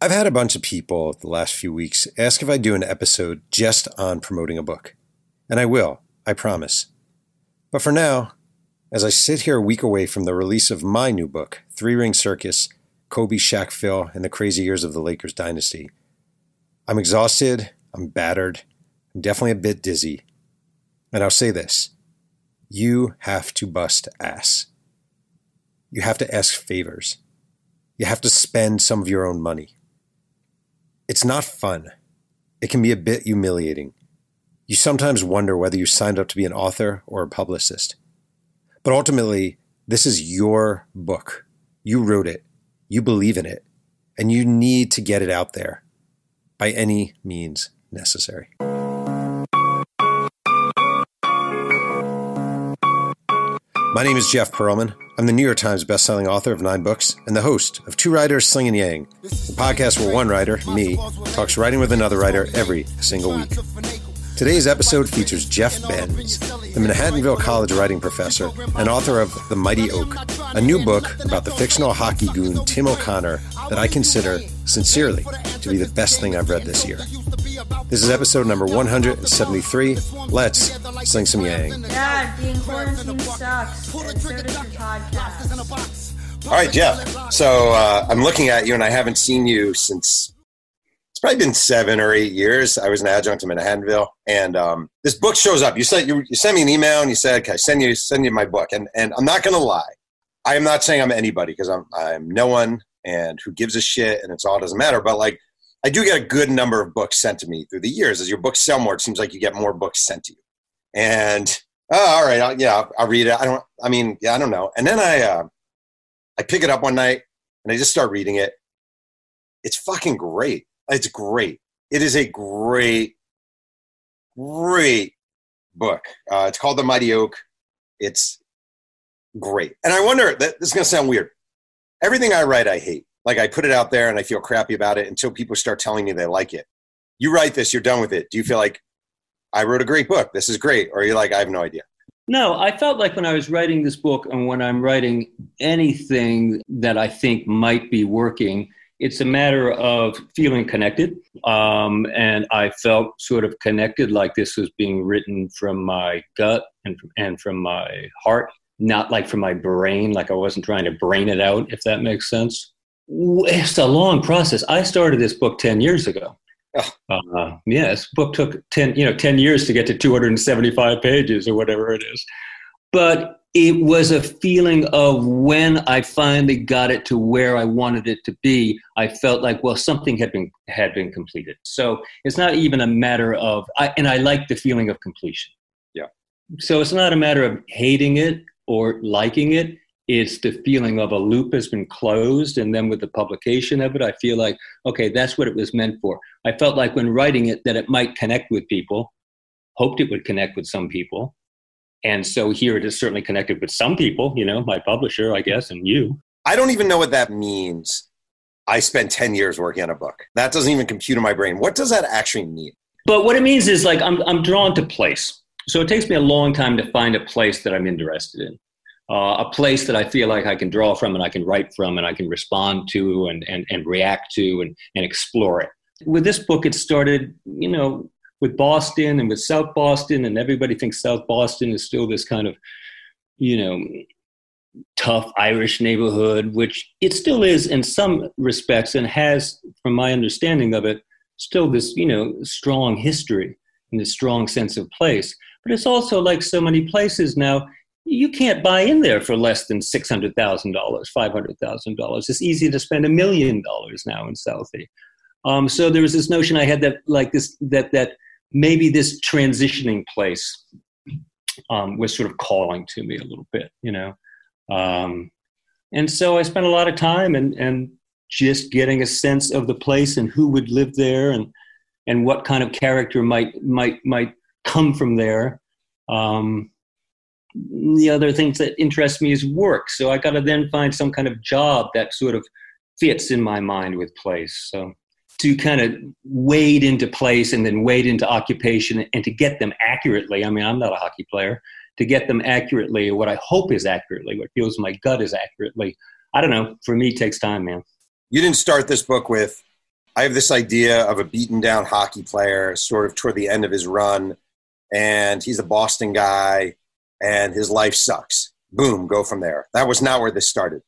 I've had a bunch of people the last few weeks ask if I do an episode just on promoting a book. And I will, I promise. But for now, as I sit here a week away from the release of my new book, Three Ring Circus Kobe, Shaq, Phil, and the Crazy Years of the Lakers Dynasty, I'm exhausted, I'm battered, I'm definitely a bit dizzy. And I'll say this you have to bust ass. You have to ask favors. You have to spend some of your own money. It's not fun. It can be a bit humiliating. You sometimes wonder whether you signed up to be an author or a publicist. But ultimately, this is your book. You wrote it, you believe in it, and you need to get it out there by any means necessary. My name is Jeff Pearlman. I'm the New York Times bestselling author of nine books and the host of Two Writers Slinging Yang, the podcast where one writer, me, talks writing with another writer every single week. Today's episode features Jeff Bens, the Manhattanville College writing professor and author of The Mighty Oak, a new book about the fictional hockey goon Tim O'Connor that I consider, sincerely, to be the best thing I've read this year. This is episode number 173. Let's sling some yang. Yeah, being quarantined sucks. And so does your podcast. All right, Jeff. So uh, I'm looking at you, and I haven't seen you since it's probably been seven or eight years. I was an adjunct in Manhattanville, and um, this book shows up. You sent you, you sent me an email, and you said, "Okay, send you send you my book." And and I'm not gonna lie, I am not saying I'm anybody because I'm I'm no one, and who gives a shit, and it's all doesn't matter. But like, I do get a good number of books sent to me through the years. As your books sell more, it seems like you get more books sent to you. And oh, all right, I'll, yeah, I'll, I'll read it. I don't. I mean, yeah, I don't know. And then I uh, I pick it up one night and I just start reading it. It's fucking great it's great. It is a great, great book. Uh, it's called The Mighty Oak. It's great. And I wonder, that, this is going to sound weird. Everything I write, I hate. Like I put it out there and I feel crappy about it until people start telling me they like it. You write this, you're done with it. Do you feel like I wrote a great book? This is great. Or are you like, I have no idea? No, I felt like when I was writing this book and when I'm writing anything that I think might be working, it's a matter of feeling connected. Um, and I felt sort of connected, like this was being written from my gut and, from, and from my heart, not like from my brain, like I wasn't trying to brain it out, if that makes sense. It's a long process. I started this book 10 years ago. Oh. Uh, yeah, this book took 10, you know, 10 years to get to 275 pages or whatever it is. But it was a feeling of when I finally got it to where I wanted it to be, I felt like, well, something had been had been completed. So it's not even a matter of, I, and I like the feeling of completion. Yeah. So it's not a matter of hating it or liking it. It's the feeling of a loop has been closed, and then with the publication of it, I feel like, okay, that's what it was meant for. I felt like when writing it that it might connect with people, hoped it would connect with some people and so here it is certainly connected with some people, you know, my publisher, I guess, and you. I don't even know what that means. I spent 10 years working on a book. That doesn't even compute in my brain. What does that actually mean? But what it means is like I'm, I'm drawn to place. So it takes me a long time to find a place that I'm interested in. Uh, a place that I feel like I can draw from and I can write from and I can respond to and, and, and react to and, and explore it. With this book, it started, you know, with Boston and with South Boston, and everybody thinks South Boston is still this kind of, you know, tough Irish neighborhood, which it still is in some respects, and has, from my understanding of it, still this, you know, strong history and this strong sense of place. But it's also like so many places now, you can't buy in there for less than $600,000, $500,000. It's easy to spend a million dollars now in Southie. Um, so there was this notion I had that like this that that maybe this transitioning place um, was sort of calling to me a little bit, you know. Um, and so I spent a lot of time and, and just getting a sense of the place and who would live there and, and what kind of character might, might, might come from there. Um, the other things that interest me is work. So I got to then find some kind of job that sort of fits in my mind with place. So to kind of wade into place and then wade into occupation and to get them accurately. I mean, I'm not a hockey player. To get them accurately, what I hope is accurately, what feels my gut is accurately. I don't know. For me, takes time, man. You didn't start this book with I have this idea of a beaten down hockey player, sort of toward the end of his run, and he's a Boston guy, and his life sucks. Boom, go from there. That was not where this started.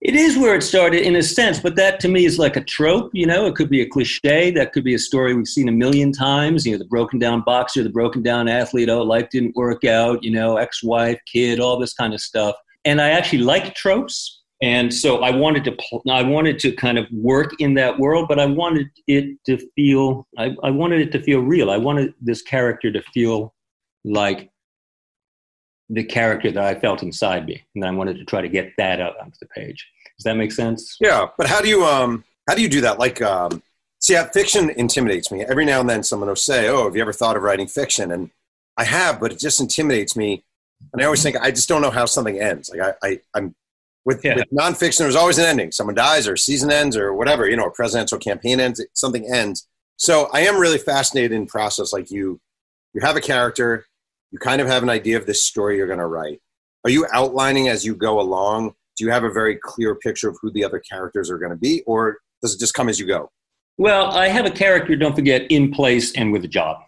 It is where it started in a sense, but that to me is like a trope, you know, it could be a cliche, that could be a story we've seen a million times, you know, the broken down boxer, the broken down athlete, oh, life didn't work out, you know, ex-wife, kid, all this kind of stuff. And I actually like tropes, and so I wanted to I wanted to kind of work in that world, but I wanted it to feel I, I wanted it to feel real. I wanted this character to feel like the character that I felt inside me, and I wanted to try to get that out onto the page. Does that make sense? Yeah, but how do you um how do you do that? Like, um, see, yeah, fiction intimidates me. Every now and then, someone will say, "Oh, have you ever thought of writing fiction?" And I have, but it just intimidates me. And I always think I just don't know how something ends. Like I, I I'm with, yeah. with nonfiction, there's always an ending. Someone dies, or season ends, or whatever. You know, a presidential campaign ends. Something ends. So I am really fascinated in process. Like you, you have a character, you kind of have an idea of this story you're going to write. Are you outlining as you go along? Do you have a very clear picture of who the other characters are going to be, or does it just come as you go? Well, I have a character, don't forget, in place and with a job.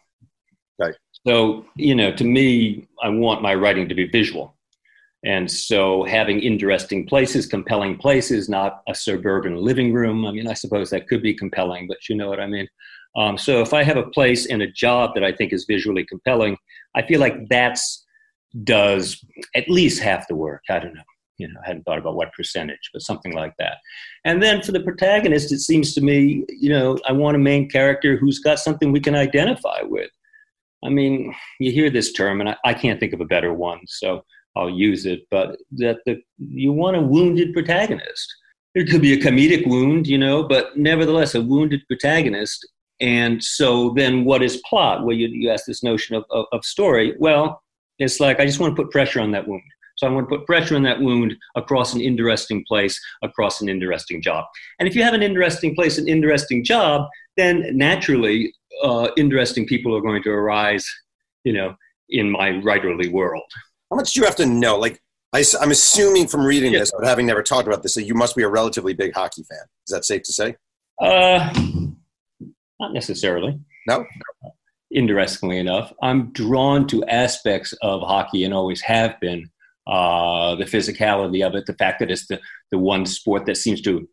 Okay. So, you know, to me, I want my writing to be visual. And so having interesting places, compelling places, not a suburban living room. I mean, I suppose that could be compelling, but you know what I mean. Um, so if I have a place and a job that I think is visually compelling, I feel like that's does at least half the work. I don't know. You know, I hadn't thought about what percentage, but something like that. And then for the protagonist, it seems to me, you know, I want a main character who's got something we can identify with. I mean, you hear this term, and I, I can't think of a better one, so I'll use it. But that the you want a wounded protagonist. It could be a comedic wound, you know, but nevertheless, a wounded protagonist and so then what is plot? Well, you, you ask this notion of, of, of story. Well, it's like I just want to put pressure on that wound. So I want to put pressure on that wound across an interesting place, across an interesting job. And if you have an interesting place, an interesting job, then naturally, uh, interesting people are going to arise, you know, in my writerly world. How much do you have to know? Like, I, am assuming from reading this, but having never talked about this, that you must be a relatively big hockey fan. Is that safe to say? Uh, not necessarily. No. Interestingly enough, I'm drawn to aspects of hockey and always have been. Uh, the physicality of it, the fact that it's the, the one sport that seems to,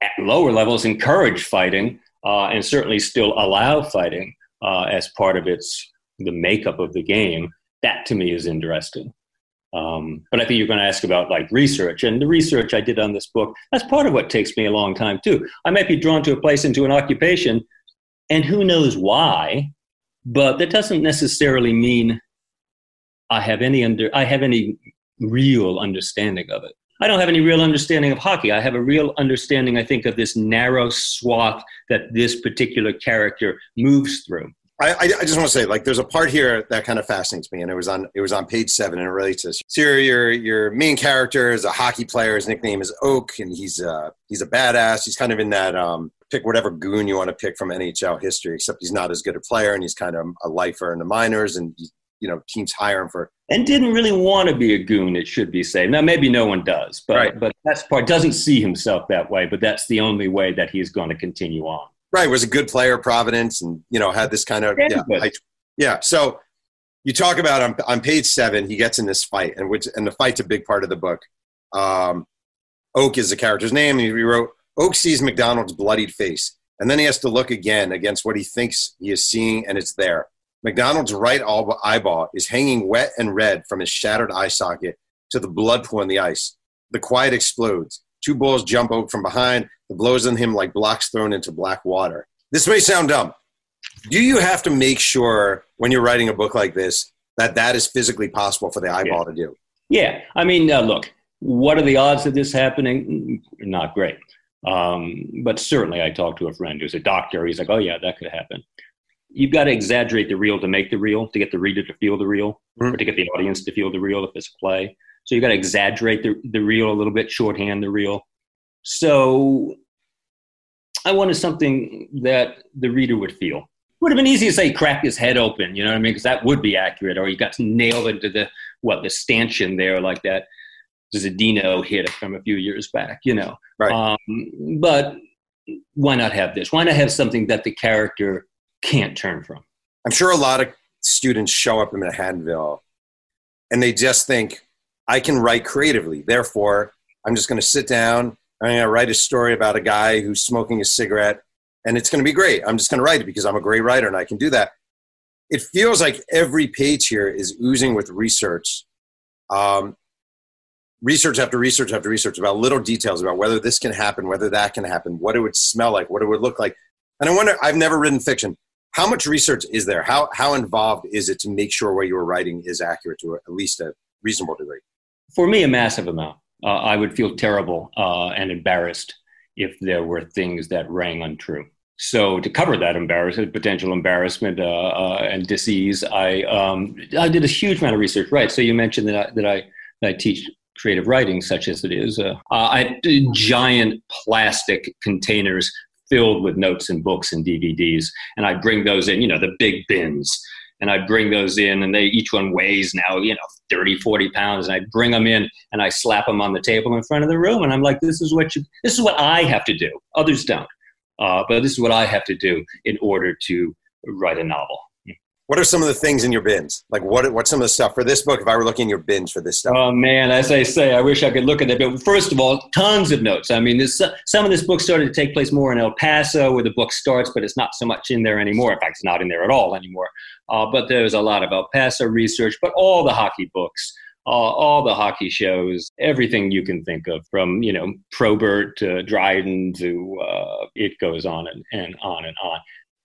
at lower levels, encourage fighting uh, and certainly still allow fighting uh, as part of its the makeup of the game. That to me is interesting. Um, but I think you're going to ask about like research, and the research I did on this book. That's part of what takes me a long time too. I might be drawn to a place into an occupation, and who knows why, but that doesn't necessarily mean I have any under I have any real understanding of it. I don't have any real understanding of hockey. I have a real understanding, I think, of this narrow swath that this particular character moves through. I, I, just want to say, like, there's a part here that kind of fascinates me, and it was on it was on page seven, and it relates to this. So your your, your main character is a hockey player. His nickname is Oak, and he's uh he's a badass. He's kind of in that um pick whatever goon you want to pick from NHL history, except he's not as good a player, and he's kind of a lifer in the minors, and he, you know teams hire him for and didn't really want to be a goon. It should be said. Now maybe no one does, but right. but that's part doesn't see himself that way. But that's the only way that he's going to continue on. Right, was a good player, Providence, and you know had this kind of yeah, I, yeah. So you talk about on, on page seven, he gets in this fight, and which and the fight's a big part of the book. Um, Oak is the character's name, and he wrote Oak sees McDonald's bloodied face, and then he has to look again against what he thinks he is seeing, and it's there. McDonald's right eyeball is hanging wet and red from his shattered eye socket to the blood pool in the ice. The quiet explodes. Two bulls jump out from behind the blows on him like blocks thrown into black water. This may sound dumb. Do you have to make sure when you're writing a book like this that that is physically possible for the eyeball yeah. to do? Yeah. I mean, uh, look, what are the odds of this happening? Not great. Um, but certainly, I talked to a friend who's a doctor. He's like, oh, yeah, that could happen. You've got to exaggerate the real to make the real, to get the reader to feel the real, mm-hmm. or to get the audience to feel the real if it's a play. So you've got to exaggerate the, the real a little bit, shorthand the real. So I wanted something that the reader would feel. It would have been easy to say crack his head open, you know what I mean? Because that would be accurate. Or you got nailed into the what the stanchion there like that Zdeno hit it from a few years back, you know. Right. Um, but why not have this? Why not have something that the character can't turn from? I'm sure a lot of students show up in Manhattanville and they just think, I can write creatively. Therefore, I'm just going to sit down. I'm going to write a story about a guy who's smoking a cigarette, and it's going to be great. I'm just going to write it because I'm a great writer and I can do that. It feels like every page here is oozing with research, um, research after research after research about little details about whether this can happen, whether that can happen, what it would smell like, what it would look like. And I wonder, I've never written fiction. How much research is there? How, how involved is it to make sure what you're writing is accurate to at least a reasonable degree? For me, a massive amount. Uh, I would feel terrible uh, and embarrassed if there were things that rang untrue. So to cover that embarrassment, potential embarrassment uh, uh, and disease, I um, I did a huge amount of research. Right. So you mentioned that I, that I that I teach creative writing, such as it is. Uh, I giant plastic containers filled with notes and books and DVDs, and I bring those in. You know, the big bins and I bring those in and they each one weighs now, you know, 30, 40 pounds. And I bring them in and I slap them on the table in front of the room. And I'm like, this is what you, this is what I have to do. Others don't. Uh, but this is what I have to do in order to write a novel. What are some of the things in your bins? Like what? What's some of the stuff for this book? If I were looking in your bins for this stuff. Oh man, as I say, I wish I could look at it. But first of all, tons of notes. I mean, this, some of this book started to take place more in El Paso, where the book starts, but it's not so much in there anymore. In fact, it's not in there at all anymore. Uh, but there's a lot of El Paso research, but all the hockey books. Uh, all the hockey shows, everything you can think of, from you know Probert to Dryden to uh, it goes on and, and on and on.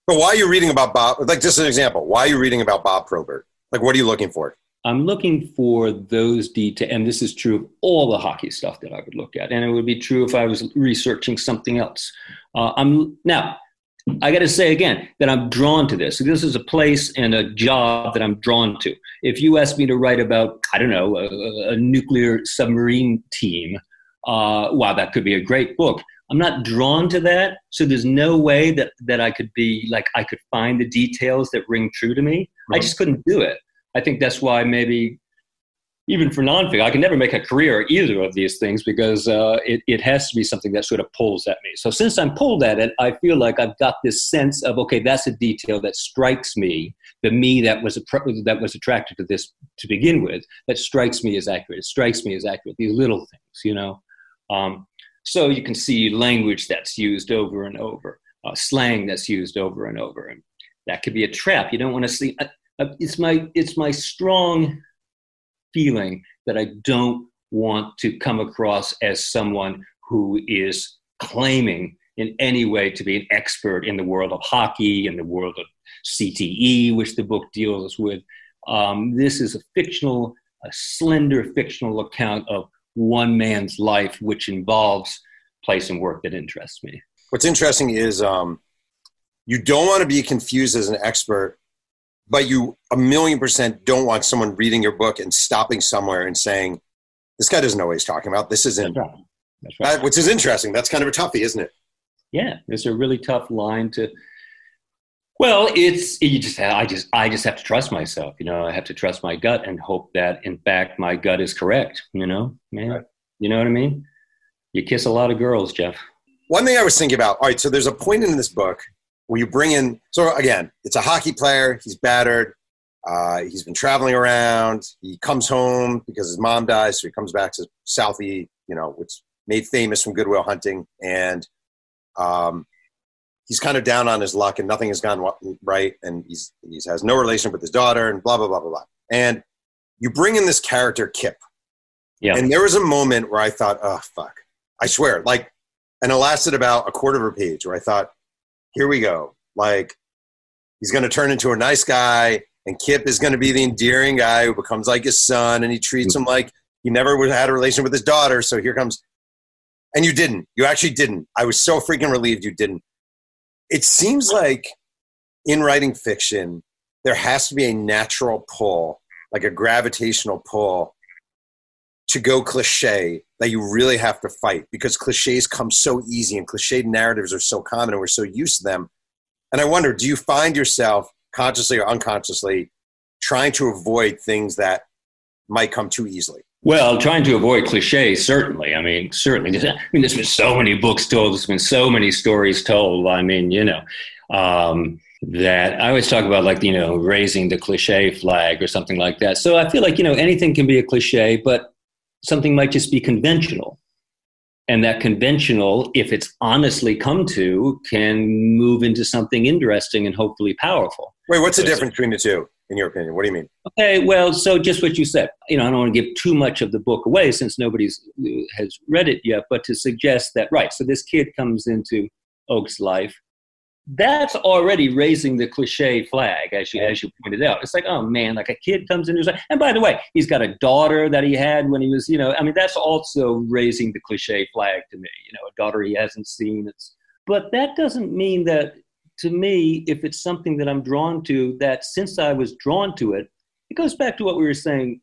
But why are you reading about Bob? Like, just an example. Why are you reading about Bob Probert? Like, what are you looking for? I'm looking for those details, and this is true of all the hockey stuff that I would look at, and it would be true if I was researching something else. Uh, I'm now. I got to say again that I'm drawn to this. This is a place and a job that I'm drawn to. If you ask me to write about, I don't know, a, a nuclear submarine team, uh, wow, that could be a great book. I'm not drawn to that. So there's no way that, that I could be like, I could find the details that ring true to me. Right. I just couldn't do it. I think that's why maybe even for nonfiction, I can never make a career either of these things because uh, it, it has to be something that sort of pulls at me. So since I'm pulled at it, I feel like I've got this sense of, okay, that's a detail that strikes me, the me that was, that was attracted to this to begin with, that strikes me as accurate. It strikes me as accurate, these little things, you know. Um, so you can see language that's used over and over, uh, slang that's used over and over, and that could be a trap. You don't want to see. Uh, uh, it's my it's my strong feeling that I don't want to come across as someone who is claiming in any way to be an expert in the world of hockey and the world of CTE, which the book deals with. Um, this is a fictional, a slender fictional account of one man's life, which involves place and work that interests me. What's interesting is um, you don't want to be confused as an expert, but you a million percent don't want someone reading your book and stopping somewhere and saying, "This guy doesn't know what he's talking about. This isn't." That's right. That's right. That, which is interesting. That's kind of a toughie, isn't it? Yeah, it's a really tough line to. Well, it's you just I just I just have to trust myself. You know, I have to trust my gut and hope that in fact my gut is correct. You know, man. Right. You know what I mean? You kiss a lot of girls, Jeff. One thing I was thinking about. All right, so there's a point in this book where you bring in. So again, it's a hockey player. He's battered. Uh, he's been traveling around. He comes home because his mom dies, so he comes back to Southie, you know, which made famous from Good Will Hunting, and um, he's kind of down on his luck, and nothing has gone right, and he's he has no relation with his daughter, and blah blah blah blah blah. And you bring in this character Kip, yeah. And there was a moment where I thought, oh fuck, I swear, like, and it lasted about a quarter of a page where I thought, here we go. Like, he's going to turn into a nice guy, and Kip is going to be the endearing guy who becomes like his son, and he treats mm-hmm. him like he never had a relation with his daughter. So here comes, and you didn't. You actually didn't. I was so freaking relieved you didn't. It seems like in writing fiction, there has to be a natural pull, like a gravitational pull to go cliche that you really have to fight because cliches come so easy and cliched narratives are so common and we're so used to them. And I wonder, do you find yourself consciously or unconsciously trying to avoid things that might come too easily? Well, trying to avoid cliches, certainly. I mean, certainly. I mean, there's been so many books told. There's been so many stories told. I mean, you know, um, that I always talk about, like, you know, raising the cliche flag or something like that. So I feel like, you know, anything can be a cliche, but something might just be conventional. And that conventional, if it's honestly come to, can move into something interesting and hopefully powerful. Wait, what's the difference between the two, in your opinion? What do you mean? Okay, well, so just what you said. You know, I don't want to give too much of the book away since nobody's uh, has read it yet, but to suggest that, right, so this kid comes into Oak's life that's already raising the cliche flag, as you as you pointed out. It's like, oh man, like a kid comes in, and says, and by the way, he's got a daughter that he had when he was, you know, I mean, that's also raising the cliche flag to me. You know, a daughter he hasn't seen. It's, but that doesn't mean that to me, if it's something that I'm drawn to, that since I was drawn to it, it goes back to what we were saying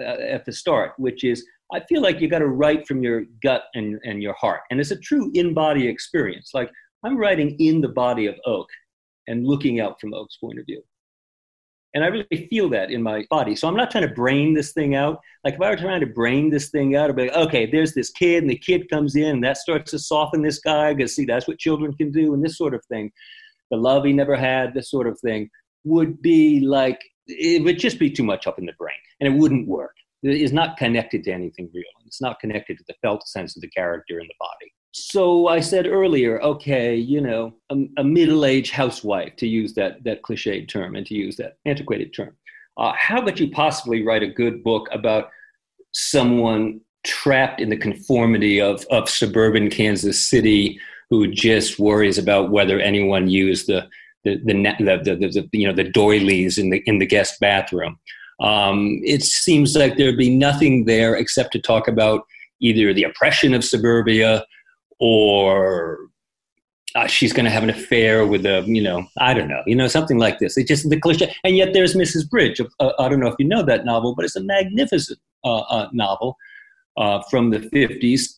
uh, at the start, which is I feel like you got to write from your gut and, and your heart. And it's a true in body experience. Like I'm writing in the body of Oak and looking out from Oak's point of view. And I really feel that in my body. So I'm not trying to brain this thing out. Like if I were trying to brain this thing out, I'd be like, okay, there's this kid, and the kid comes in, and that starts to soften this guy because see, that's what children can do, and this sort of thing. The love he never had, this sort of thing, would be like it would just be too much up in the brain, and it wouldn't work. It is not connected to anything real. It's not connected to the felt sense of the character in the body. So I said earlier, okay, you know, a, a middle-aged housewife, to use that that cliched term and to use that antiquated term. Uh, how could you possibly write a good book about someone trapped in the conformity of, of suburban Kansas City who just worries about whether anyone used the the the, the, the, the you know the doilies in the in the guest bathroom. Um, it seems like there'd be nothing there except to talk about either the oppression of suburbia or uh, she's going to have an affair with a, you know, I don't know, you know, something like this. It's just the cliche. And yet there's Mrs. Bridge. Uh, I don't know if you know that novel, but it's a magnificent uh, uh novel uh, from the 50s,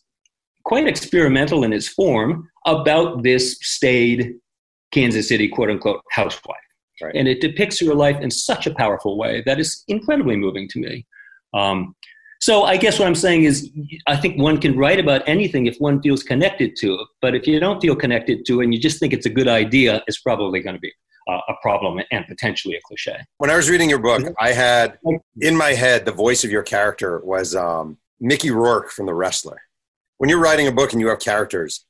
quite experimental in its form, about this staid Kansas City, quote unquote, housewife. Right. And it depicts her life in such a powerful way that is incredibly moving to me. Um, so I guess what I'm saying is, I think one can write about anything if one feels connected to it. But if you don't feel connected to it and you just think it's a good idea, it's probably going to be a problem and potentially a cliche. When I was reading your book, I had in my head the voice of your character was um, Mickey Rourke from The Wrestler. When you're writing a book and you have characters,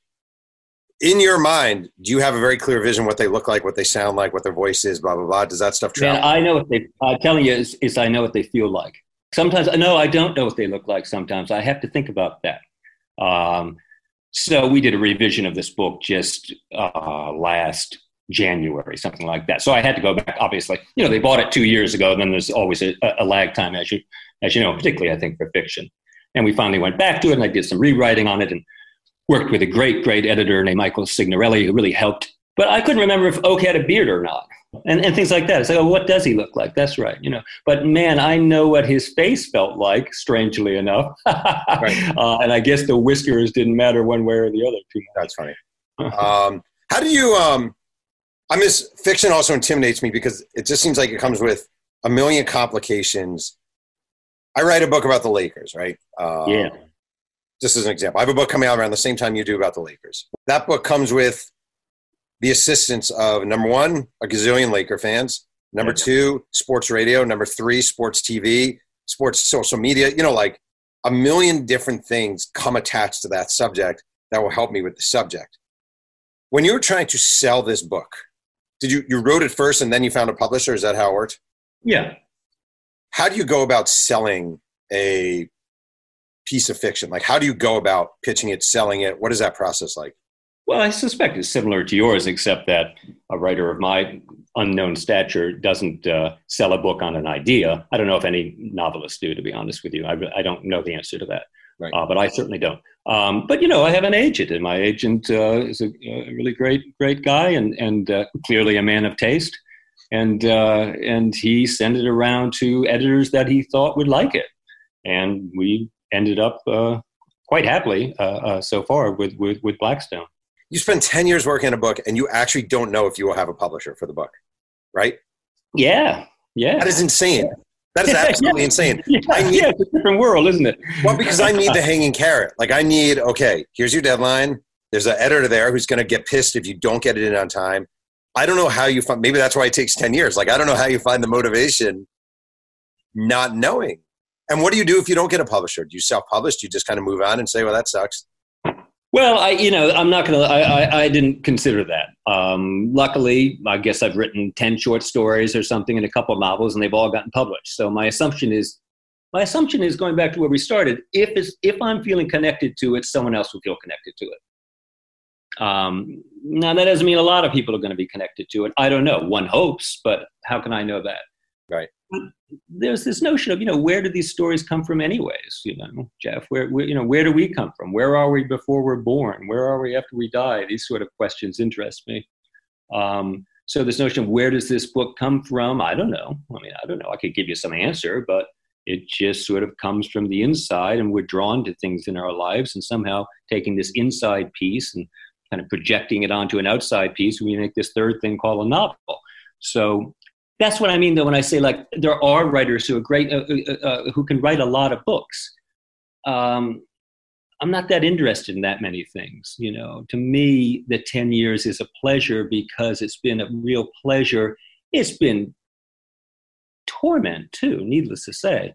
in your mind, do you have a very clear vision what they look like, what they sound like, what their voice is, blah blah blah? Does that stuff travel? Yeah, I know what they. I'm telling you, is, is I know what they feel like. Sometimes, no, I don't know what they look like sometimes. I have to think about that. Um, so we did a revision of this book just uh, last January, something like that. So I had to go back. Obviously, you know, they bought it two years ago. And then there's always a, a, lag time, as you as you know, particularly I think for fiction. And we finally went back to it, and I did some rewriting on it, and worked with a great, great editor named Michael Signorelli, who really helped. But I couldn't remember if Oak had a beard or not and, and things like that. It's like, oh, what does he look like? That's right, you know. But man, I know what his face felt like. Strangely enough, right. uh, and I guess the whiskers didn't matter one way or the other too much. That's funny. um, how do you? Um, I miss fiction. Also intimidates me because it just seems like it comes with a million complications. I write a book about the Lakers, right? Um, yeah. Just as an example, I have a book coming out around the same time you do about the Lakers. That book comes with the assistance of number one, a gazillion Laker fans, number two, sports radio, number three, sports TV, sports social media, you know, like a million different things come attached to that subject that will help me with the subject. When you were trying to sell this book, did you you wrote it first and then you found a publisher? Is that how it worked? Yeah. How do you go about selling a piece of fiction? Like how do you go about pitching it, selling it? What is that process like? Well, I suspect it's similar to yours, except that a writer of my unknown stature doesn't uh, sell a book on an idea. I don't know if any novelists do, to be honest with you. I, I don't know the answer to that, right. uh, but I certainly don't. Um, but you know, I have an agent, and my agent uh, is a, a, really great, great guy, and and uh, clearly a man of taste. And uh, and he sent it around to editors that he thought would like it, and we ended up uh, quite happily so far with, with with Blackstone you spend 10 years working on a book and you actually don't know if you will have a publisher for the book, right? Yeah. Yeah. That is insane. That is absolutely insane. Yeah, I need- yeah, it's a different world, isn't it? Well, because I need the hanging carrot. Like I need, okay, here's your deadline. There's an editor there who's going to get pissed if you don't get it in on time. I don't know how you find. Maybe that's why it takes ten years. Like I don't know how you find the motivation, not knowing. And what do you do if you don't get a publisher? Do you self-publish? Do you just kind of move on and say, "Well, that sucks"? Well, I, you know, I'm not gonna. I, I, I didn't consider that. Um, luckily, I guess I've written ten short stories or something and a couple of novels, and they've all gotten published. So my assumption is, my assumption is going back to where we started. If it's if I'm feeling connected to it, someone else will feel connected to it. Um, now that doesn't mean a lot of people are going to be connected to it. I don't know. One hopes, but how can I know that? Right. But there's this notion of you know where do these stories come from anyways? You know, Jeff, where, where you know where do we come from? Where are we before we're born? Where are we after we die? These sort of questions interest me. Um, so this notion of where does this book come from? I don't know. I mean, I don't know. I could give you some answer, but it just sort of comes from the inside, and we're drawn to things in our lives, and somehow taking this inside piece and kind of projecting it onto an outside piece, we make this third thing called a novel. So that's what I mean, though, when I say like there are writers who are great, uh, uh, uh, who can write a lot of books. Um, I'm not that interested in that many things. You know, to me, the 10 years is a pleasure because it's been a real pleasure. It's been torment too, needless to say,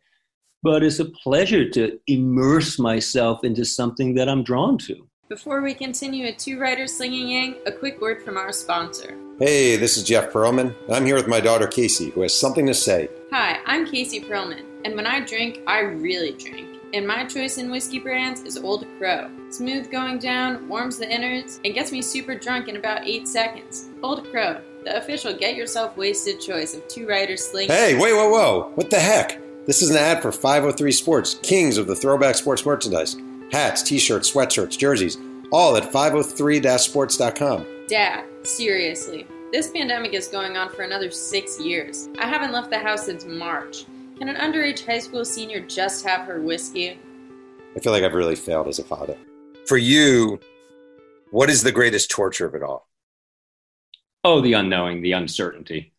but it's a pleasure to immerse myself into something that I'm drawn to. Before we continue at Two Writers Slinging Yang, a quick word from our sponsor. Hey, this is Jeff Pearlman. I'm here with my daughter Casey, who has something to say. Hi, I'm Casey Pearlman, and when I drink, I really drink. And my choice in whiskey brands is Old Crow. Smooth going down, warms the innards, and gets me super drunk in about 8 seconds. Old Crow, the official get yourself wasted choice of Two Writers Slinging Hey, wait, whoa, whoa! What the heck? This is an ad for 503 Sports, kings of the throwback sports merchandise. Hats, t-shirts, sweatshirts, jerseys, all at 503-sports.com. Dad, seriously. This pandemic is going on for another six years. I haven't left the house since March. Can an underage high school senior just have her whiskey? I feel like I've really failed as a father. For you, what is the greatest torture of it all? Oh, the unknowing, the uncertainty.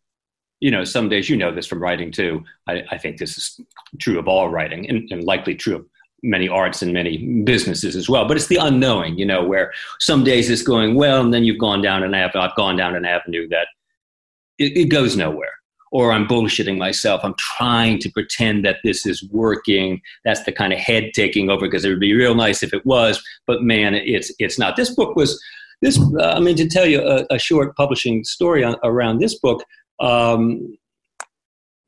You know, some days you know this from writing too. I, I think this is true of all writing and, and likely true of many arts and many businesses as well. But it's the unknowing, you know, where some days it's going well, and then you've gone down an avenue. I've gone down an avenue that it, it goes nowhere. Or I'm bullshitting myself. I'm trying to pretend that this is working. That's the kind of head taking over because it would be real nice if it was, but man, it's it's not. This book was this. Uh, I mean, to tell you a, a short publishing story on, around this book, um,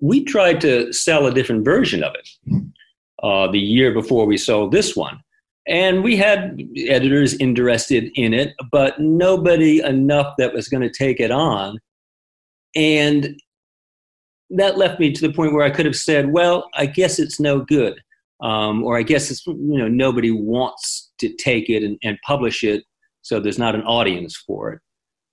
we tried to sell a different version of it uh, the year before we sold this one. And we had editors interested in it, but nobody enough that was going to take it on. And that left me to the point where I could have said, well, I guess it's no good. Um, or I guess it's, you know, nobody wants to take it and, and publish it, so there's not an audience for it.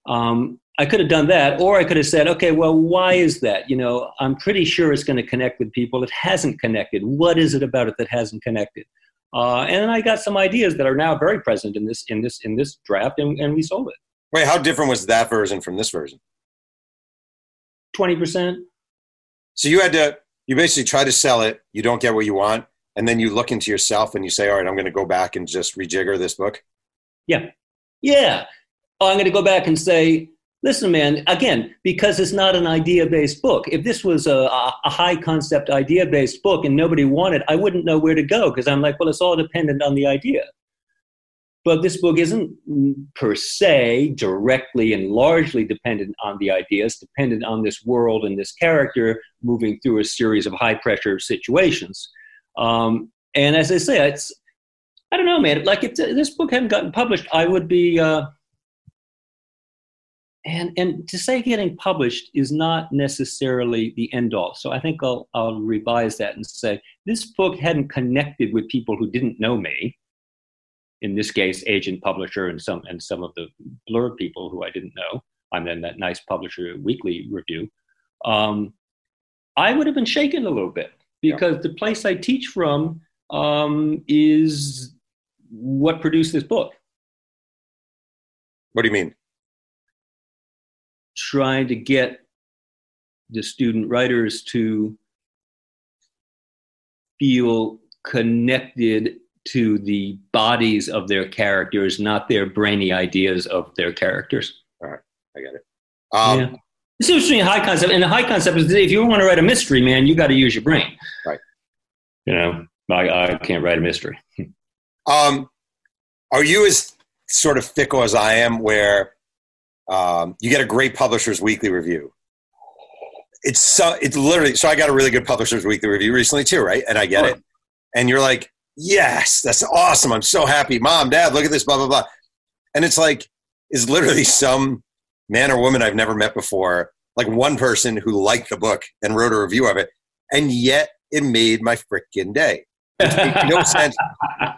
Um, I could have done that, or I could have said, okay, well, why is that? You know, I'm pretty sure it's going to connect with people. It hasn't connected. What is it about it that hasn't connected? Uh, and I got some ideas that are now very present in this in this in this draft, and, and we sold it. Wait, how different was that version from this version? Twenty percent. So you had to, you basically try to sell it, you don't get what you want, and then you look into yourself and you say, all right, I'm going to go back and just rejigger this book. Yeah, yeah. Oh, I'm going to go back and say, listen, man, again, because it's not an idea based book. If this was a, a high concept idea based book and nobody wanted, I wouldn't know where to go because I'm like, well, it's all dependent on the idea. But this book isn't per se directly and largely dependent on the idea. It's dependent on this world and this character moving through a series of high pressure situations. Um, and as I say, it's, I don't know, man. Like if this book hadn't gotten published, I would be, uh, and and to say getting published is not necessarily the end all. So I think I'll I'll revise that and say this book hadn't connected with people who didn't know me. In this case, agent, publisher, and some and some of the blurb people who I didn't know. I'm in that nice publisher weekly review. Um, I would have been shaken a little bit because yeah. the place I teach from um, is what produced this book. What do you mean? Trying to get the student writers to feel connected to the bodies of their characters, not their brainy ideas of their characters. All right, I got it. Um, yeah. It's interesting high concept. And the high concept is if you want to write a mystery, man, you got to use your brain. Right. You know, I, I can't write a mystery. Um, are you as sort of fickle as I am, where um, you get a great Publishers Weekly review? It's so it's literally so I got a really good Publishers Weekly review recently too, right? And I get Sure. it, and you're like, yes, that's awesome. I'm so happy, mom, dad, look at this, blah blah blah, and it's like is literally some man or woman I've never met before, like one person who liked the book and wrote a review of it, and yet it made my freaking day. It makes no sense.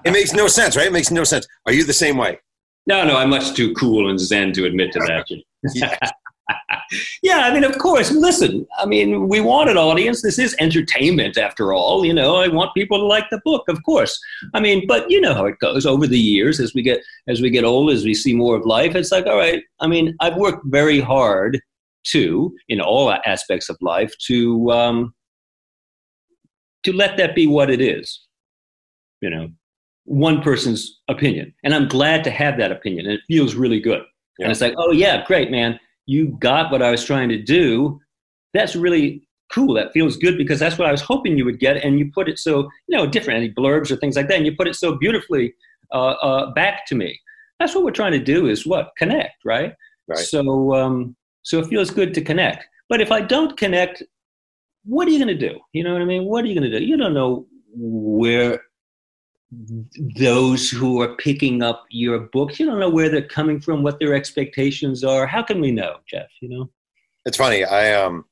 It makes no sense, right? It makes no sense. Are you the same way? No, no, I'm much too cool and zen to admit to that. Yeah. yeah, I mean, of course. Listen, I mean, we want an audience. This is entertainment, after all. You know, I want people to like the book, of course. I mean, but you know how it goes over the years as we get as we get older, as we see more of life. It's like, all right. I mean, I've worked very hard too, in all aspects of life, to um, to let that be what it is. You know, one person's opinion, and I'm glad to have that opinion, and it feels really good. Yeah. And it's like, oh yeah, great, man. You got what I was trying to do. That's really cool. That feels good because that's what I was hoping you would get. And you put it so, you know, different, any blurbs or things like that. And you put it so beautifully uh, uh, back to me. That's what we're trying to do is what? Connect, right? Right. So, um, so it feels good to connect. But if I don't connect, what are you going to do? You know what I mean? What are you going to do? You don't know where those who are picking up your books, you don't know where they're coming from, what their expectations are. How can we know, Jeff? You know? It's funny. I um,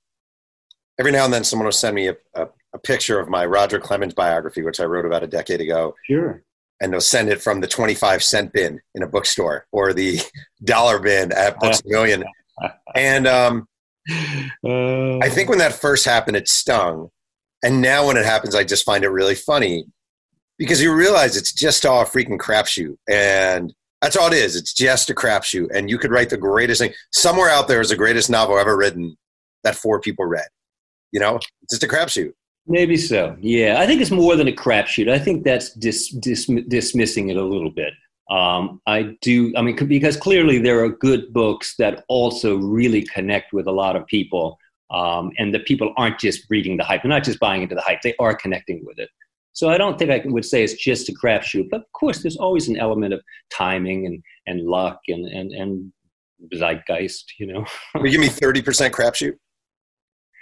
every now and then someone will send me a, a, a picture of my Roger Clemens biography, which I wrote about a decade ago, Sure. and they'll send it from the twenty-five cent bin in a bookstore or the dollar bin at Books a Million. And um, Uh, I think when that first happened, it stung, and now when it happens, I just find it really funny because you realize it's just all a freaking crapshoot, and that's all it is. It's just a crapshoot, and you could write the greatest thing. Somewhere out there is the greatest novel ever written that four people read. You know, it's just a crapshoot. Maybe so. Yeah, I think it's more than a crapshoot. I think that's dis, dis, dismissing it a little bit. Um, I do. I mean, because clearly there are good books that also really connect with a lot of people, um, and the people aren't just reading the hype. They're not just buying into the hype. They are connecting with it. So I don't think I would say it's just a crapshoot. But of course, there's always an element of timing and, and luck and, and, and zeitgeist. You know. Will you give me thirty percent crapshoot?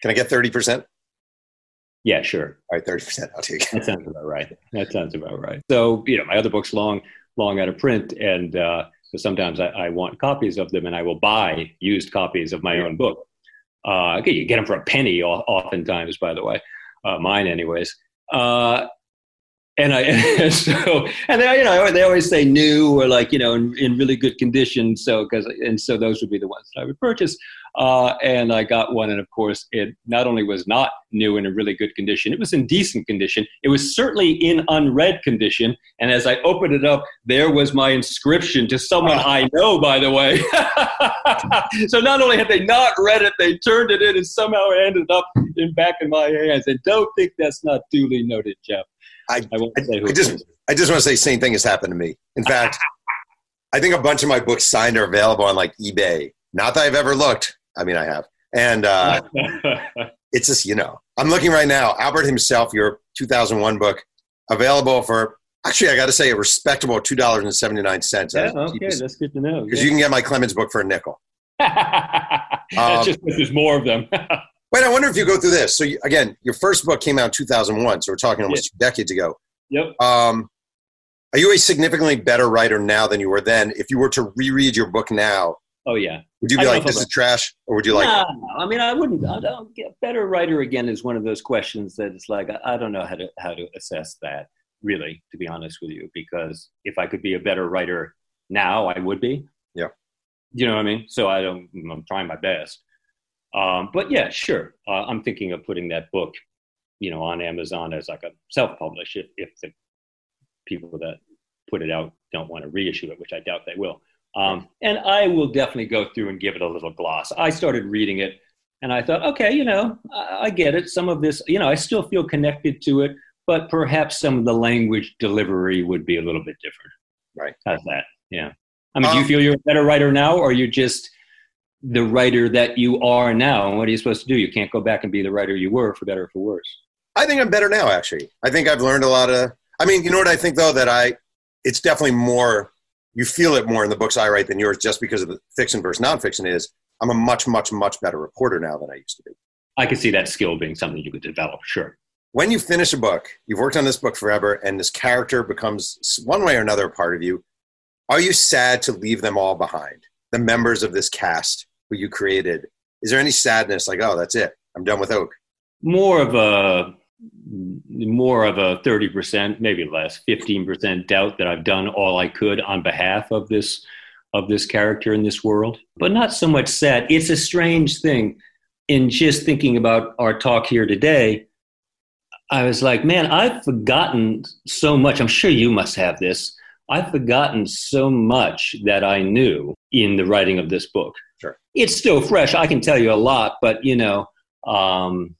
Can I get thirty percent? yeah, sure. All right, thirty percent. I'll take it. That sounds about right. That sounds about right. So, you know, my other book's long, long out of print, and uh, so sometimes I, I want copies of them, and I will buy used copies of my own book. Uh, you get them for a penny, oftentimes, by the way, uh, mine, anyways. Uh, and I and so and they you know they always say new or like you know in, in really good condition. So because and so those would be the ones that I would purchase. Uh, and I got one, and of course, it not only was not new and a really good condition, it was in decent condition. It was certainly in unread condition. And as I opened it up, there was my inscription to someone I know, by the way. so not only had they not read it, they turned it in and somehow ended up in back in my hands. And don't think that's not duly noted, Jeff. I, I won't say who I just I just want to say, same thing has happened to me. In fact, I think a bunch of my books signed are available on like eBay. Not that I've ever looked. I mean, I have, and uh, it's just you know, I'm looking right now. Albert himself, your 2001 book, available for actually, I got to say, a respectable two dollars and seventy nine cents. yeah, okay, that's good to know. because you can get my Clemens book for a nickel. That's Um, just there's more of them. Wait, I wonder if you go through this. So you, again, your first book came out in 2001, so we're talking almost two decades ago. yep. Um, are you a significantly better writer now than you were then? If you were to reread your book now, Oh yeah. would you be like, "This is trash," or would you like? no, no, I mean, I wouldn't. I don't get better writer again is one of those questions that it's like I, I don't know how to how to assess that really, to be honest with you, because if I could be a better writer now, I would be. Yeah. You know what I mean? So I don't. I'm trying my best. Um, but yeah, sure. Uh, I'm thinking of putting that book, you know, on Amazon as like a self-publish if if the people that put it out don't want to reissue it, which I doubt they will. Um, and I will definitely go through and give it a little gloss. I started reading it and I thought, okay, you know, I, I get it. Some of this, you know, I still feel connected to it, but perhaps some of the language delivery would be a little bit different. Right. How's that? Yeah. I mean, do you Um, feel you're a better writer now, or you're just the writer that you are now? And what are you supposed to do? You can't go back and be the writer you were, for better or for worse. I think I'm better now, actually. I think I've learned a lot of. I mean, you know what I think though that I, it's definitely more. You feel it more in the books I write than yours, just because of the fiction versus nonfiction. Is I'm a much, much, much better reporter now than I used to be. I can see that skill being something you could develop. Sure. When you finish a book, you've worked on this book forever, and this character becomes one way or another a part of you. Are you sad to leave them all behind? The members of this cast you created. Is there any sadness like, oh, that's it? I'm done with Oak. more of a more of a 30% maybe less 15% doubt that i've done all i could on behalf of this of this character in this world but not so much sad it's a strange thing in just thinking about our talk here today i was like man i've forgotten so much i'm sure you must have this i've forgotten so much that i knew in the writing of this book Sure. it's still fresh i can tell you a lot but you know um,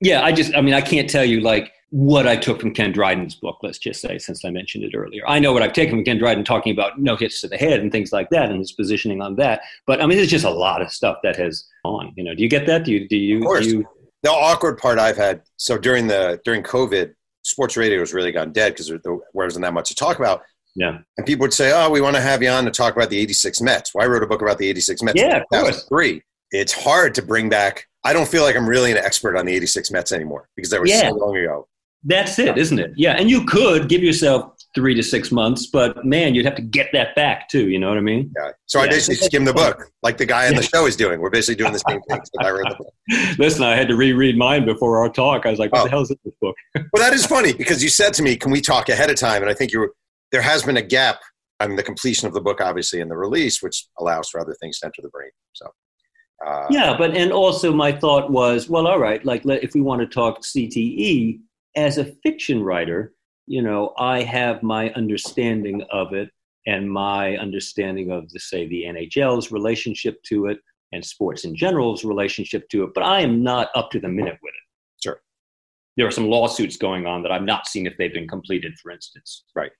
yeah, I just, I mean, I can't tell you like what I took from Ken Dryden's book, let's just say, since I mentioned it earlier. I know what I've taken from Ken Dryden talking about no hits to the head and things like that and his positioning on that. But I mean, there's just a lot of stuff that has on, you know, do you get that? Do you, do you, Of course. do you, the awkward part I've had. So during the during COVID, sports radio has really gone dead because there there wasn't that much to talk about. Yeah. And people would say, "Oh, we want to have you on to talk about the '86 Mets." Well, I wrote a book about the '86 Mets. Yeah, that was three. It's hard to bring back. I don't feel like I'm really an expert on the '86 Mets anymore because that was Yeah. so long ago. That's it, isn't it? Yeah. And you could give yourself three to six months, but man, you'd have to get that back too. You know what I mean? Yeah. So I basically skimmed the book, like the guy on the show is doing. We're basically doing the same thing. I read the book. Listen, I had to reread mine before our talk. I was like, what Oh. the hell is this book? Well, that is funny because you said to me, "Can we talk ahead of time?" And I think you were, there has been a gap on the completion of the book, obviously, and the release, which allows for other things to enter the brain. So, uh, Yeah, but and also my thought was, well, all right, like if we want to talk CTE as a fiction writer, you know, I have my understanding of it and my understanding of the say the NHL's relationship to it and sports in general's relationship to it, but I am not up to the minute with it. Sure. There are some lawsuits going on that I've not seen if they've been completed, for instance. Right.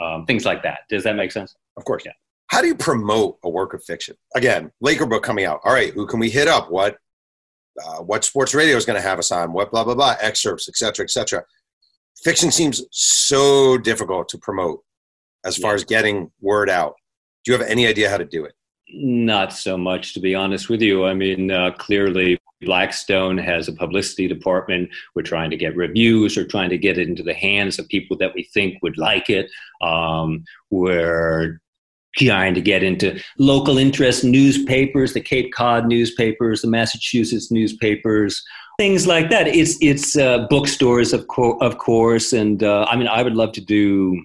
Um, things like that. Does that make sense? Of course. Yeah. How do you promote a work of fiction? Again, Laker book coming out. All right, who can we hit up? What uh, what sports radio is going to have us on? What blah blah blah excerpts, etc., etc. Fiction seems so difficult to promote as far Yeah. as getting word out. Do you have any idea how to do it? Not so much, to be honest with you. I mean, uh, clearly, Blackstone has a publicity department. We're trying to get reviews. We're trying to get it into the hands of people that we think would like it. Um, we're trying to get into local interest newspapers, the Cape Cod newspapers, the Massachusetts newspapers, things like that. It's it's uh, bookstores, of co- of course, and uh, I mean, I would love to do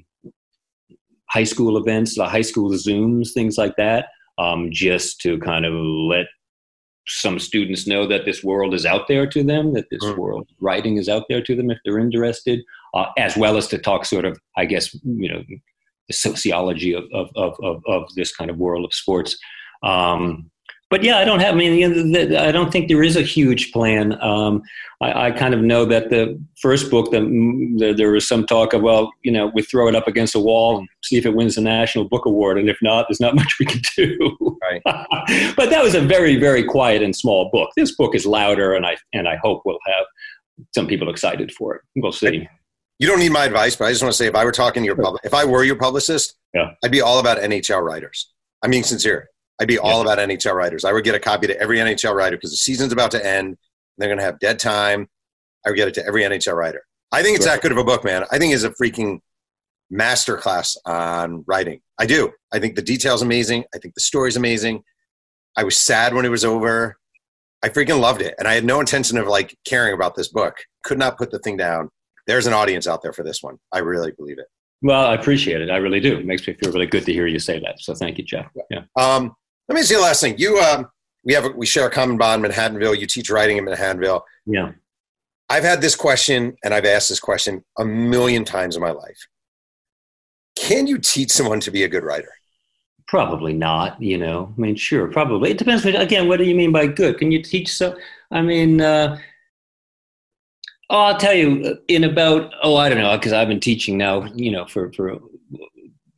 high school events, the high school zooms, things like that um, just to kind of let some students know that this world is out there to them, that this Mm. world writing is out there to them if they're interested, uh, as well as to talk sort of, I guess, you know, the sociology of, of, of, of, of this kind of world of sports. Um, but yeah, I don't have. I mean, I don't think there is a huge plan. Um, I, I kind of know that the first book, the, the, there was some talk of, well, you know, we throw it up against a wall and see if it wins the National Book Award, and if not, there's not much we can do. Right. but that was a very, very quiet and small book. This book is louder, and I and I hope we'll have some people excited for it. We'll see. You don't need my advice, but I just want to say, if I were talking to your if I were your publicist, Yeah. I'd be all about NHL writers. I'm being sincere. I'd be all about NHL writers. I would get a copy to every NHL writer because the season's about to end. They're going to have dead time. I would get it to every NHL writer. I think it's that good of a book, man. I think it's a freaking masterclass on writing. I do. I think the detail's amazing. I think the story's amazing. I was sad when it was over. I freaking loved it. And I had no intention of like caring about this book. Could not put the thing down. There's an audience out there for this one. I really believe it. Well, I appreciate it. I really do. It makes me feel really good to hear you say that. So thank you, Jeff. Yeah. Um, let me see the last thing. You, um, we have, a, we share a common bond, Manhattanville. You teach writing in Manhattanville. Yeah. I've had this question and I've asked this question a million times in my life. Can you teach someone to be a good writer? Probably not, you know. I mean, sure, probably. It depends. Again, what do you mean by good? Can you teach so? I mean, uh, Oh, I'll tell you in about oh I don't know because I've been teaching now you know for for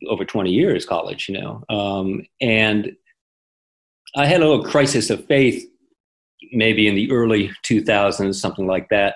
over 20 years college you know um, and I had a little crisis of faith maybe in the early 2000s something like that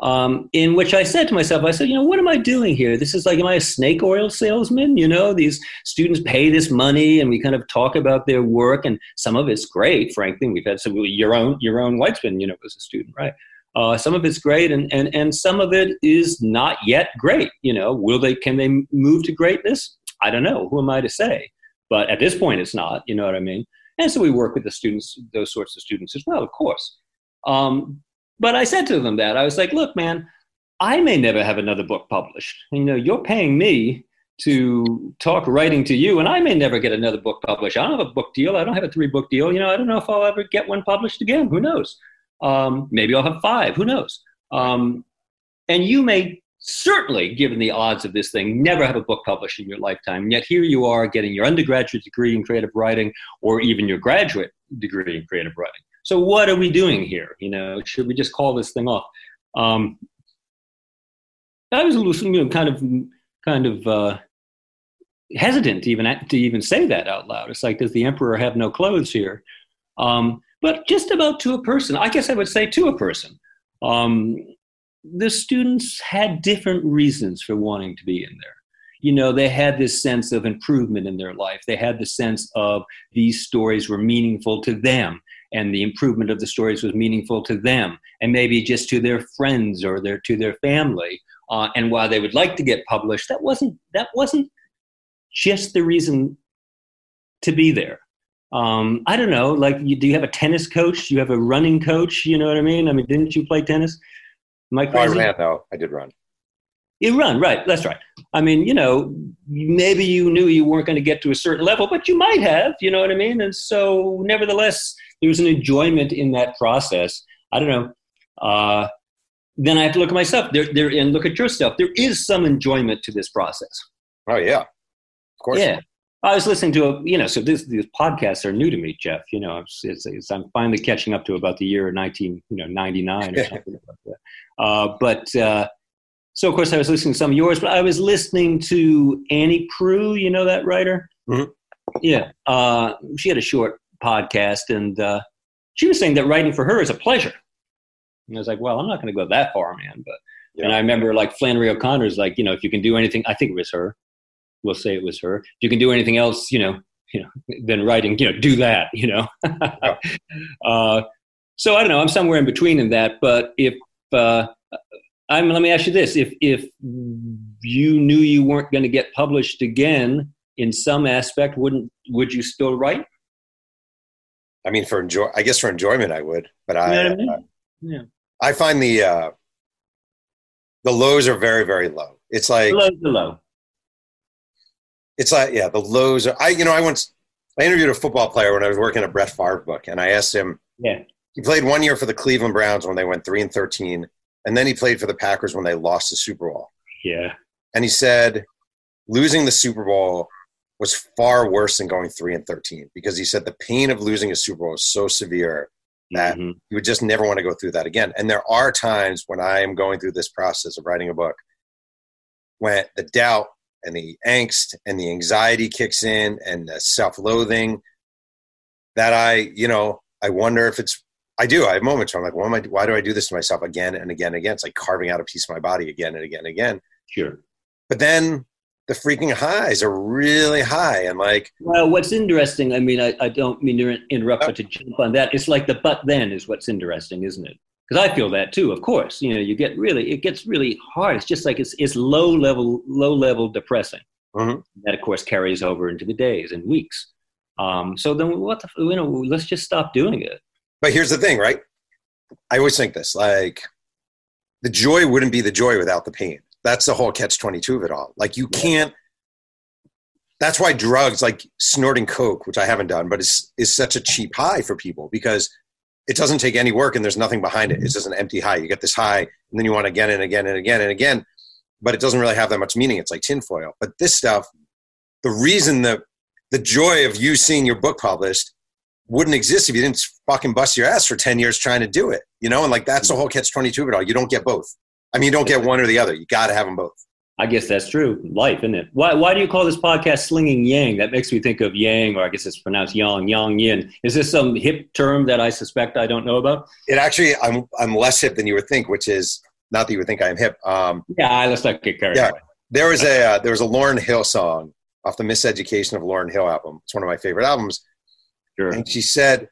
um, in which I said to myself, I said, you know, what am I doing here? This is like, am I a snake oil salesman? You know, these students pay this money, and we kind of talk about their work, and some of it's great. Frankly, we've had some your own your own Weitzman, you know, was a student, right? Uh, some of it's great, and and and some of it is not yet great. You know, will they? Can they move to greatness? I don't know. Who am I to say? But at this point, it's not. You know what I mean? And so we work with the students, those sorts of students as well, of course. Um, but I said to them that I was like, look, man, I may never have another book published. You know, you're paying me to talk writing to you, and I may never get another book published. I don't have a book deal. I don't have a three book deal. You know, I don't know if I'll ever get one published again. Who knows? Um, maybe I'll have five. Who knows? Um, and you may certainly, given the odds of this thing, never have a book published in your lifetime. And yet here you are getting your undergraduate degree in creative writing or even your graduate degree in creative writing. So what are we doing here? You know, should we just call this thing off? Um, I was a little, you know, kind of, kind of uh, hesitant to even to even say that out loud. It's like, does the emperor have no clothes here? Um, but just about to a person, I guess I would say to a person. Um, the students had different reasons for wanting to be in there. You know, they had this sense of improvement in their life. They had the sense of these stories were meaningful to them and the improvement of the stories was meaningful to them and maybe just to their friends or their to their family. Uh, and while they would like to get published that wasn't that wasn't just the reason to be there. Um, i don't know like you, do you have a tennis coach? Do you have a running coach? You know what i mean? I mean didn't you play tennis am i crazy? Oh, I ran though i did run you run, right. That's right. I mean, you know, maybe you knew you weren't going to get to a certain level, but you might have, you know what I mean? And so, nevertheless, there was an enjoyment in that process. I don't know. Uh, then I have to look at myself there, there and look at yourself. There is some enjoyment to this process. Oh yeah, of course. Yeah. I was listening to a, you know, so this, these podcasts are new to me, Jeff. You know, it's, it's, it's, I'm finally catching up to about the year 19, you know, 99 or something like that. Uh, but uh, so, of course, I was listening to some of yours, but I was listening to Annie Proulx. You know that writer? Mm-hmm. Yeah. Uh, she had a short podcast, and uh, she was saying that writing for her is a pleasure. And I was like, well, I'm not going to go that far, man. But yeah. and I remember like Flannery O'Connor's like, you know, if you can do anything, I think it was her. We'll say it was her. If you can do anything else, you know, you know, than writing, you know, do that, you know. uh, so I don't know. I'm somewhere in between in that. But if uh, I'm, let me ask you this: if if you knew you weren't going to get published again in some aspect, wouldn't would you still write? I mean, for enjoy, I guess for enjoyment, I would. But I, I mean? uh, yeah, I find the uh, the lows are very, very low. It's like the lows are low. It's like yeah, the lows are. I you know I once I interviewed a football player when I was working a Brett Favre book, and I asked him. Yeah. He played one year for the Cleveland Browns when they went three and thirteen, and then he played for the Packers when they lost the Super Bowl. Yeah. And he said, losing the Super Bowl was far worse than going three and thirteen because he said the pain of losing a Super Bowl is so severe that mm-hmm. you would just never want to go through that again. And there are times when I am going through this process of writing a book when the doubt and the angst and the anxiety kicks in and the self-loathing that I, you know, I wonder if it's I do. I have moments where I'm like, why, am I, why do I do this to myself again and again and again? It's like carving out a piece of my body again and again and again. Sure. But then the freaking highs are really high and like well what's interesting i mean i, I don't mean to interrupt uh, but to jump on that it's like the but then is what's interesting isn't it because i feel that too of course. You know you get really it gets really hard. It's just like it's, it's low level low level depressing. Mm-hmm. that of course carries over into the days and weeks. Um, so then what the you know let's just stop doing it. But here's the thing right? I always think this like the joy wouldn't be the joy without the pain. That's the whole catch 22 of it all. Like you can't that's why drugs like snorting coke which i haven't done but is is such a cheap high for people because it doesn't take any work and there's nothing behind it. It's just an empty high. You get this high and then you want again and again and again and again but it doesn't really have that much meaning. It's like tinfoil. But this stuff the reason that the joy of you seeing your book published wouldn't exist if you didn't fucking bust your ass for 10 years trying to do it you know? And like that's the mm-hmm. whole catch 22 of it all. You don't get both. I mean, you don't get one or the other. You got to have them both. I guess that's true. Life, isn't it? Why, why do you call this podcast Slinging Yang? That makes me think of Yang, or I guess it's pronounced Yang, Yang Yin. Is this some hip term that I suspect I don't know about? It actually, I'm I'm less hip than you would think, which is not that you would think I'm hip. Um, yeah, let's not get carried yeah, away. there was a uh, there was a Lauryn Hill song off the Miseducation of Lauryn Hill album. It's one of my favorite albums. Sure. And she said,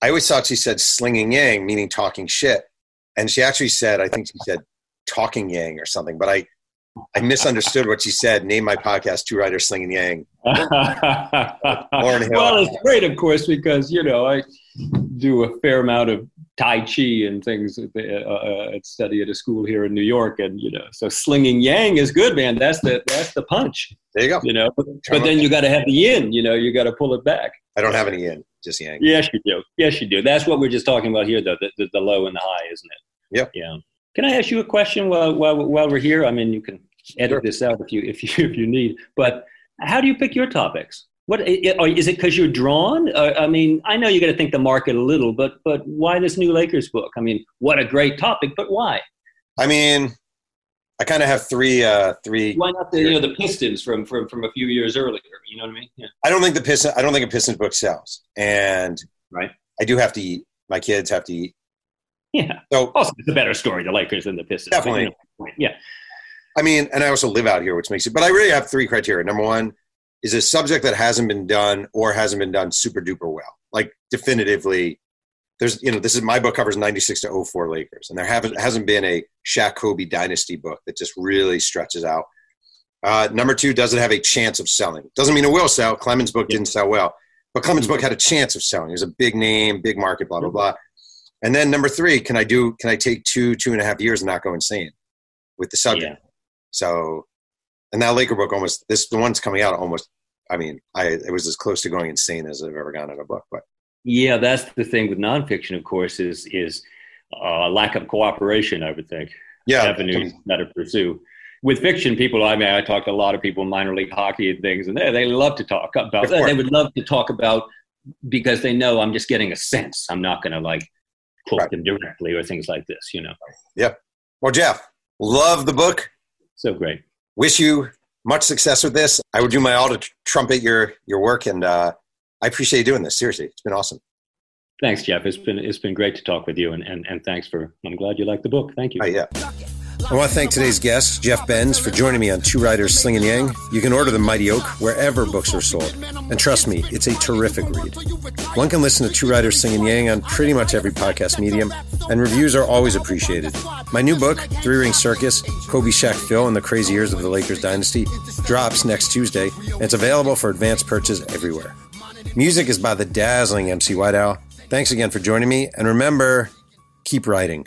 I always thought she said slinging yang, meaning talking shit. And she actually said, I think she said talking yang or something, but I, I misunderstood what you said. Name my podcast, Two Writers Slinging Yang. Well, it's great, of course, because you know I do a fair amount of Tai Chi and things at, the, uh, uh, at study at a school here in New York, and you know, so slinging Yang is good, man. That's the that's the punch, There you go. you know. But, but then you got to have the Yin, you know. You got to pull it back. I don't have any yin, just yang. Yes, you do. Yes, you do. That's what we're just talking about here, though. The, the, the low and the high, isn't it? Yep. Yeah. Can I ask you a question while while while we're here? I mean, you can edit Sure. this out if you if you if you need. But how do you pick your topics? What i- i- or is it because you're drawn? Uh, I mean, I know you got to think the market a little, but but why this new Lakers book? I mean, what a great topic, but why? I mean, I kind of have three, uh, three. Why not the you know the Pistons from from from a few years earlier? You know what I mean? Yeah. I don't think the Piston, I don't think a Pistons book sells. And Right. I do have to eat. My kids have to eat. Yeah. So, Also, it's a better story, the Lakers than the Pistons. but, you Definitely. know, yeah. I mean, and I also live out here, which makes it, but I really have three criteria. Number one is a subject that hasn't been done or hasn't been done super duper well. Like definitively, there's, you know, this is my book covers 96 to 04 Lakers. And there haven't, hasn't been a Shaq Kobe dynasty book that just really stretches out. Uh, number two, does it have a chance of selling? Doesn't mean it will sell. Clemens' book didn't sell well, but Clemens' book had a chance of selling. It was a big name, big market, blah, blah, blah. And then number three, can I do, can I take two, two and a half years and not go insane with the subject? Yeah. So, and that Laker book almost this the one's coming out almost. I mean, I it was as close to going insane as I've ever gone in a book. But Yeah, that's the thing with nonfiction, of course, is is uh, lack of cooperation. I would think yeah, avenues that to pursue. With fiction, people, I mean, I talk to a lot of people in minor league hockey and things, and they they love to talk about. Course. They would love to talk about because they know I'm just getting a sense. I'm not going to like quote Right. them directly or things like this. You know, Yeah. well, Jeff, love the book. So great. Wish you much success with this. I would do my all to trumpet your your work, and uh, I appreciate you doing this. Seriously, it's been awesome. Thanks, Jeff. It's been it's been great to talk with you, and and, and thanks for. I'm glad you like the book. Thank you. Oh, yeah. I want to thank today's guest, Jeff Bens, for joining me on Two Writers Slinging Yang. You can order The Mighty Oak wherever books are sold. And trust me, it's a terrific read. One can listen to Two Writers Slinging Yang on pretty much every podcast medium, and reviews are always appreciated. My new book, Three Ring Circus Kobe Shaq Phil and the Crazy Years of the Lakers Dynasty, drops next Tuesday, and it's available for advanced purchase everywhere. Music is by the dazzling MC White Owl. Thanks again for joining me, and remember, keep writing.